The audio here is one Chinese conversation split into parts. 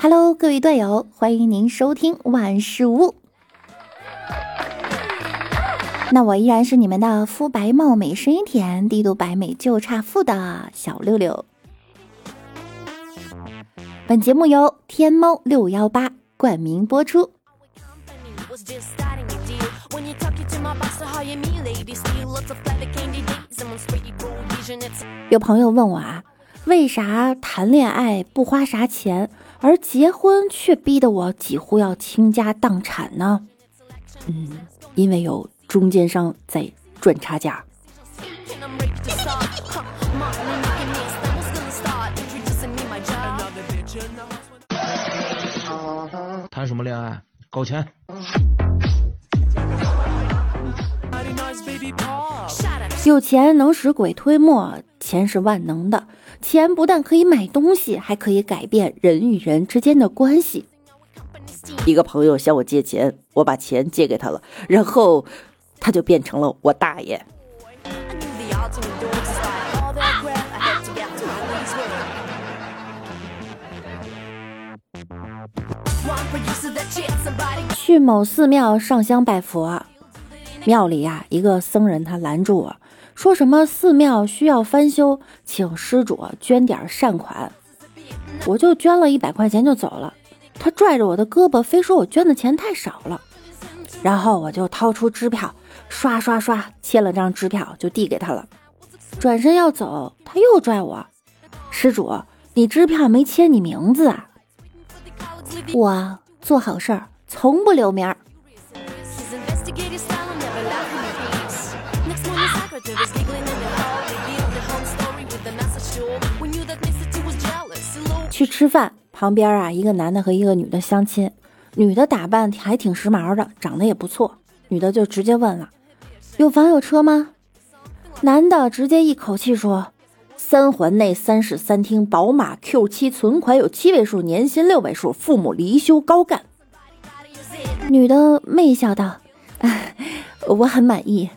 Hello，各位队友，欢迎您收听万事屋。那我依然是你们的肤白貌美、声音甜、帝都白美就差富的小六六。本节目由天猫六幺八冠名播出。有朋友问我啊，为啥谈恋爱不花啥钱，而结婚却逼得我几乎要倾家荡产呢？嗯，因为有中间商在赚差价。谈什么恋爱？搞钱。有钱能使鬼推磨，钱是万能的。钱不但可以买东西，还可以改变人与人之间的关系。一个朋友向我借钱，我把钱借给他了，然后他就变成了我大爷。去某寺庙上香拜佛，庙里呀，一个僧人他拦住我说：“什么寺庙需要翻修，请施主捐点善款。”我就捐了一百块钱就走了。他拽着我的胳膊，非说我捐的钱太少了。然后我就掏出支票，刷刷刷签了张支票就递给他了。转身要走，他又拽我：“施主，你支票没签你名字啊？”我做好事儿从不留名儿。去吃饭，旁边啊，一个男的和一个女的相亲，女的打扮还挺时髦的，长得也不错。女的就直接问了：“有房有车吗？”男的直接一口气说：“三环内三室三厅，宝马 Q7，存款有七位数，年薪六位数，父母离休高干。”女的媚笑道：“ 我很满意。”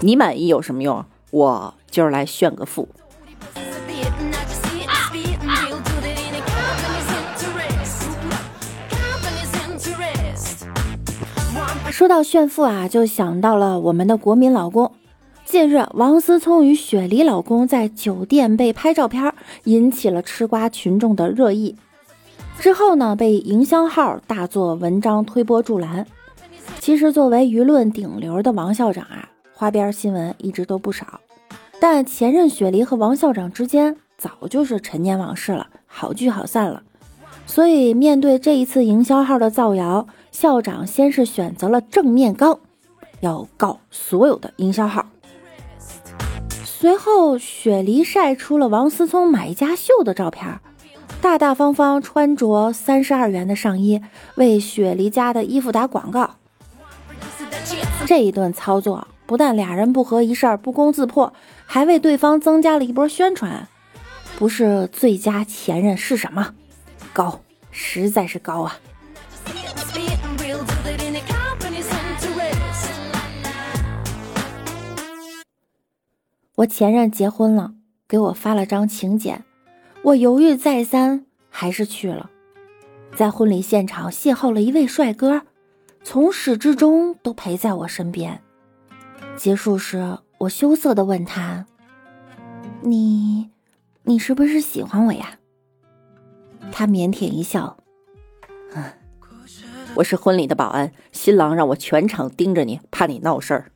你满意有什么用？我今儿来炫个富。说到炫富啊，就想到了我们的国民老公。近日，王思聪与雪梨老公在酒店被拍照片，引起了吃瓜群众的热议。之后呢，被营销号大做文章推波助澜。其实，作为舆论顶流的王校长啊，花边新闻一直都不少。但前任雪梨和王校长之间早就是陈年往事了，好聚好散了。所以，面对这一次营销号的造谣，校长先是选择了正面刚，要告所有的营销号。随后，雪梨晒出了王思聪买家秀的照片，大大方方穿着三十二元的上衣，为雪梨家的衣服打广告。这一顿操作，不但俩人不合一事儿不攻自破，还为对方增加了一波宣传。不是最佳前任是什么？高，实在是高啊！我前任结婚了，给我发了张请柬，我犹豫再三，还是去了。在婚礼现场邂逅了一位帅哥，从始至终都陪在我身边。结束时，我羞涩的问他：“你，你是不是喜欢我呀？”他腼腆一笑：“，我是婚礼的保安，新郎让我全场盯着你，怕你闹事儿。”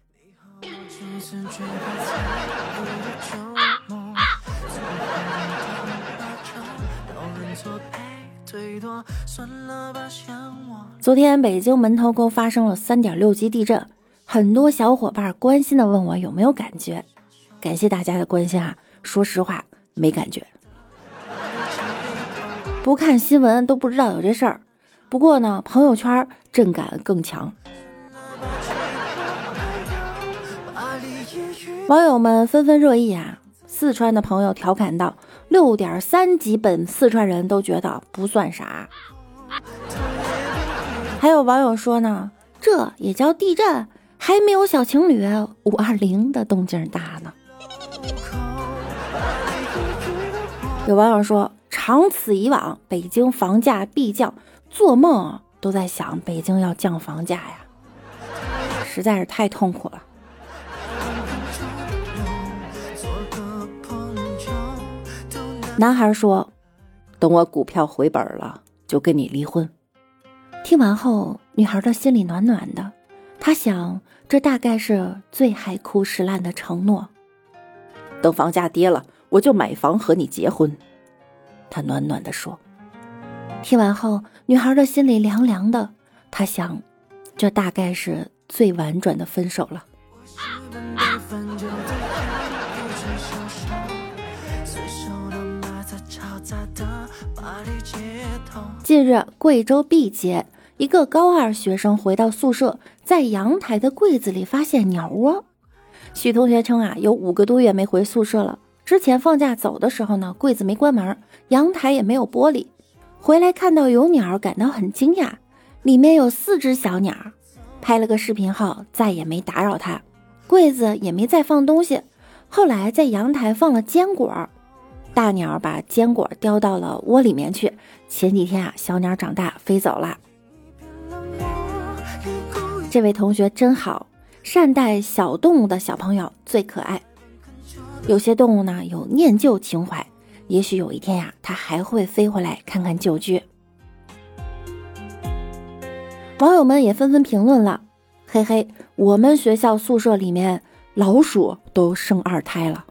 昨天北京门头沟发生了三点六级地震，很多小伙伴关心的问我有没有感觉。感谢大家的关心啊！说实话，没感觉。不看新闻都不知道有这事儿。不过呢，朋友圈震感更强。网友们纷纷热议啊！四川的朋友调侃道：“六点三级本四川人都觉得不算啥。”还有网友说呢，这也叫地震？还没有小情侣五二零的动静大呢。有网友说，长此以往，北京房价必降，做梦都在想北京要降房价呀，实在是太痛苦了。男孩说：“等我股票回本了，就跟你离婚。”听完后，女孩的心里暖暖的，她想，这大概是最海枯石烂的承诺。等房价跌了。我就买房和你结婚，他暖暖的说。听完后，女孩的心里凉凉的。她想，这大概是最婉转的分手了。近日，贵州毕节一个高二学生回到宿舍，在阳台的柜子里发现鸟窝。许同学称啊，有五个多月没回宿舍了。之前放假走的时候呢，柜子没关门，阳台也没有玻璃。回来看到有鸟，感到很惊讶，里面有四只小鸟。拍了个视频后，再也没打扰它，柜子也没再放东西。后来在阳台放了坚果，大鸟把坚果叼到了窝里面去。前几天啊，小鸟长大飞走了。这位同学真好，善待小动物的小朋友最可爱。有些动物呢有念旧情怀，也许有一天呀，它还会飞回来看看旧居。网友们也纷纷评论了：“嘿嘿，我们学校宿舍里面老鼠都生二胎了。”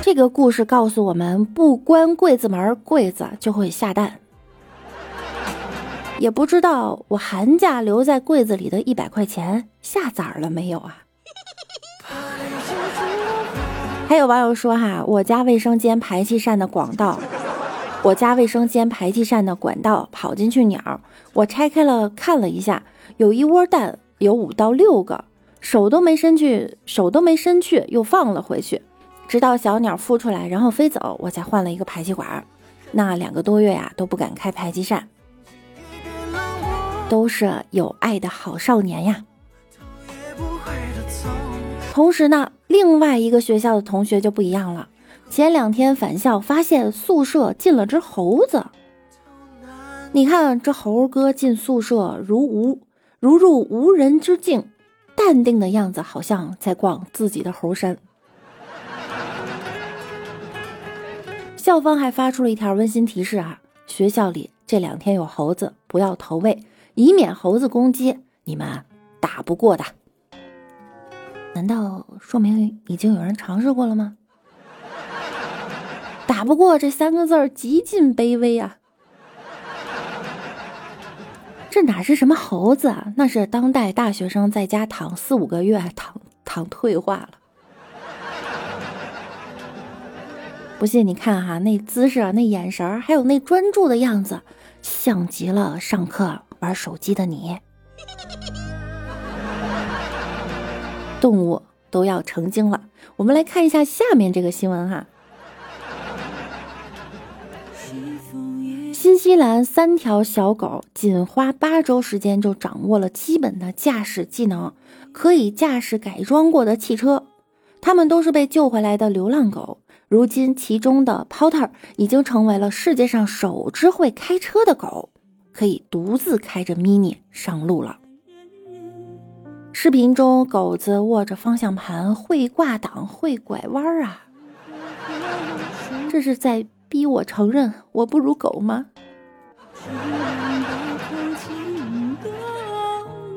这个故事告诉我们，不关柜子门，柜子就会下蛋。也不知道我寒假留在柜子里的一百块钱下崽了没有啊？还有网友说哈，我家卫生间排气扇的管道，我家卫生间排气扇的管道跑进去鸟，我拆开了看了一下，有一窝蛋，有五到六个，手都没伸去，手都没伸去，又放了回去，直到小鸟孵出来，然后飞走，我才换了一个排气管。那两个多月呀，都不敢开排气扇。都是有爱的好少年呀。同时呢，另外一个学校的同学就不一样了。前两天返校，发现宿舍进了只猴子。你看这猴哥进宿舍如无如入无人之境，淡定的样子，好像在逛自己的猴山。校方还发出了一条温馨提示啊：学校里这两天有猴子，不要投喂。以免猴子攻击你们，打不过的。难道说明已经有人尝试过了吗？打不过这三个字儿极尽卑微啊！这哪是什么猴子啊？那是当代大学生在家躺四五个月，躺躺退化了。不信你看哈，那姿势啊、那眼神还有那专注的样子，像极了上课。玩手机的你，动物都要成精了。我们来看一下下面这个新闻哈。新西兰三条小狗仅花八周时间就掌握了基本的驾驶技能，可以驾驶改装过的汽车。它们都是被救回来的流浪狗。如今，其中的 Potter 已经成为了世界上首只会开车的狗。可以独自开着 mini 上路了。视频中，狗子握着方向盘，会挂档，会拐弯啊！这是在逼我承认我不如狗吗？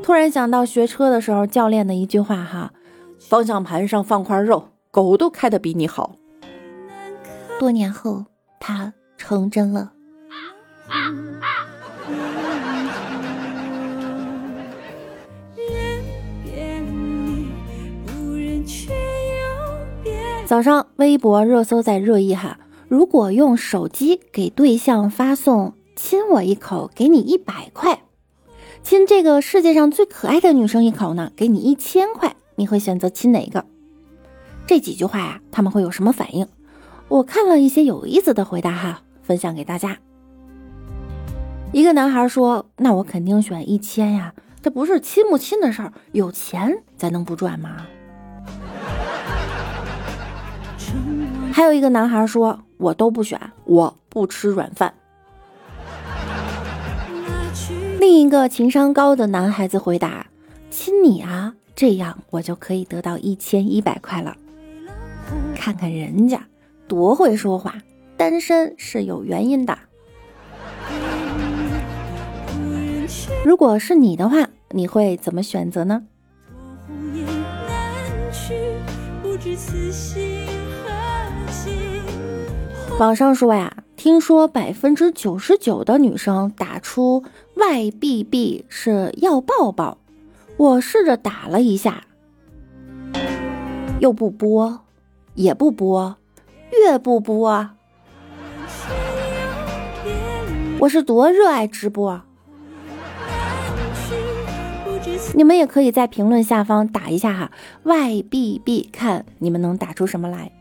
突然想到学车的时候教练的一句话哈：方向盘上放块肉，狗都开的比你好。多年后，它成真了。早上微博热搜在热议哈，如果用手机给对象发送“亲我一口，给你一百块”，亲这个世界上最可爱的女生一口呢，给你一千块，你会选择亲哪个？这几句话呀，他们会有什么反应？我看了一些有意思的回答哈，分享给大家。一个男孩说：“那我肯定选一千呀，这不是亲不亲的事儿，有钱咱能不赚吗？”还有一个男孩说：“我都不选，我不吃软饭。”另一个情商高的男孩子回答：“亲你啊，这样我就可以得到一千一百块了。”看看人家多会说话，单身是有原因的。如果是你的话，你会怎么选择呢？网上说呀，听说百分之九十九的女生打出 YBB 是要抱抱，我试着打了一下，又不播，也不播，越不播，我是多热爱直播。你们也可以在评论下方打一下哈，YBB，看你们能打出什么来。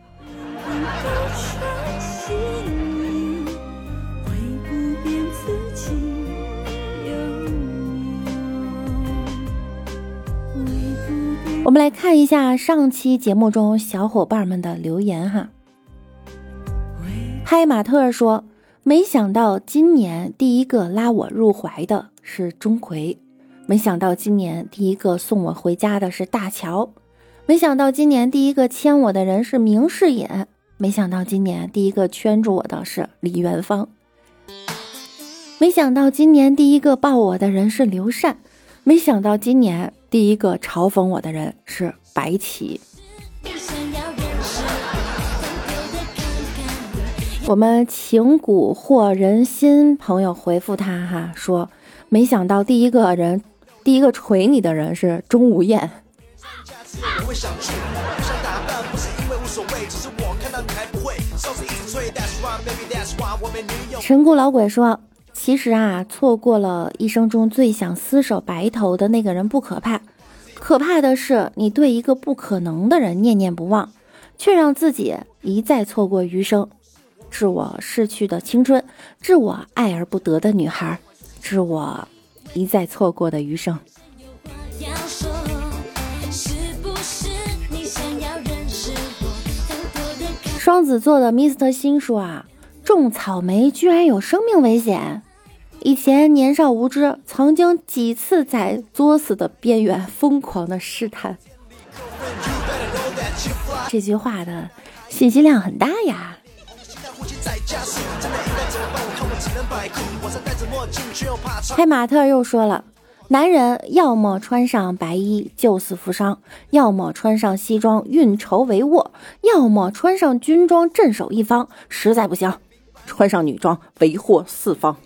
我们来看一下上期节目中小伙伴们的留言哈。嗨，马特说，没想到今年第一个拉我入怀的是钟馗。没想到今年第一个送我回家的是大乔，没想到今年第一个牵我的人是明世隐，没想到今年第一个圈住我的是李元芳，没想到今年第一个抱我的人是刘禅，没想到今年第一个嘲讽我的人是白起。我们情蛊惑人心朋友回复他哈说，没想到第一个人。第一个锤你的人是钟无艳。陈谷老鬼说：“其实啊，错过了一生中最想厮守白头的那个人不可怕，可怕的是你对一个不可能的人念念不忘，却让自己一再错过余生。致我逝去的青春，致我爱而不得的女孩，致我。”一再错过的余生。双子座的 Mr 星说啊，种草莓居然有生命危险。以前年少无知，曾经几次在作死的边缘疯狂的试探。这句话的信息量很大呀。黑马特又说了：“男人要么穿上白衣救死扶伤，要么穿上西装运筹帷幄，要么穿上军装镇守一方。实在不行，穿上女装为祸四方。”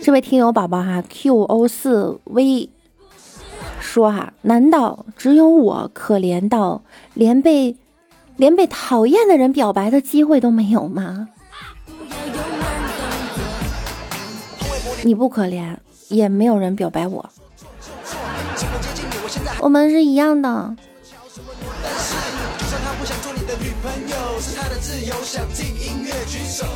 这位听友宝宝哈，QO 四 V。说哈，难道只有我可怜到连被连被讨厌的人表白的机会都没有吗？你不可怜，也没有人表白我，我们是一样的。有想进音乐举手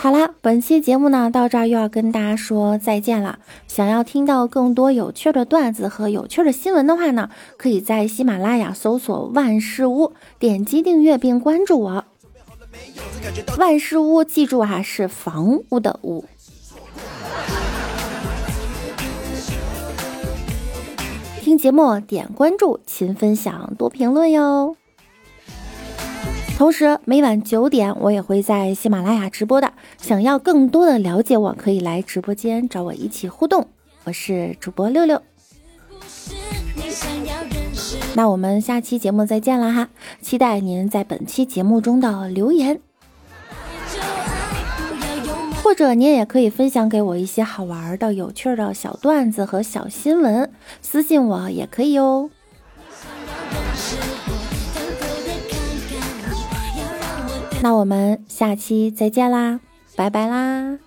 好啦，本期节目呢到这儿又要跟大家说再见了。想要听到更多有趣的段子和有趣的新闻的话呢，可以在喜马拉雅搜索万事屋，点击订阅并关注我。万事屋，记住啊，是房屋的屋。听节目点关注，勤分享，多评论哟。同时，每晚九点我也会在喜马拉雅直播的。想要更多的了解我，可以来直播间找我一起互动。我是主播六六，那我们下期节目再见了哈！期待您在本期节目中的留言，或者您也可以分享给我一些好玩的、有趣的小段子和小新闻，私信我也可以哦。那我们下期再见啦，拜拜啦。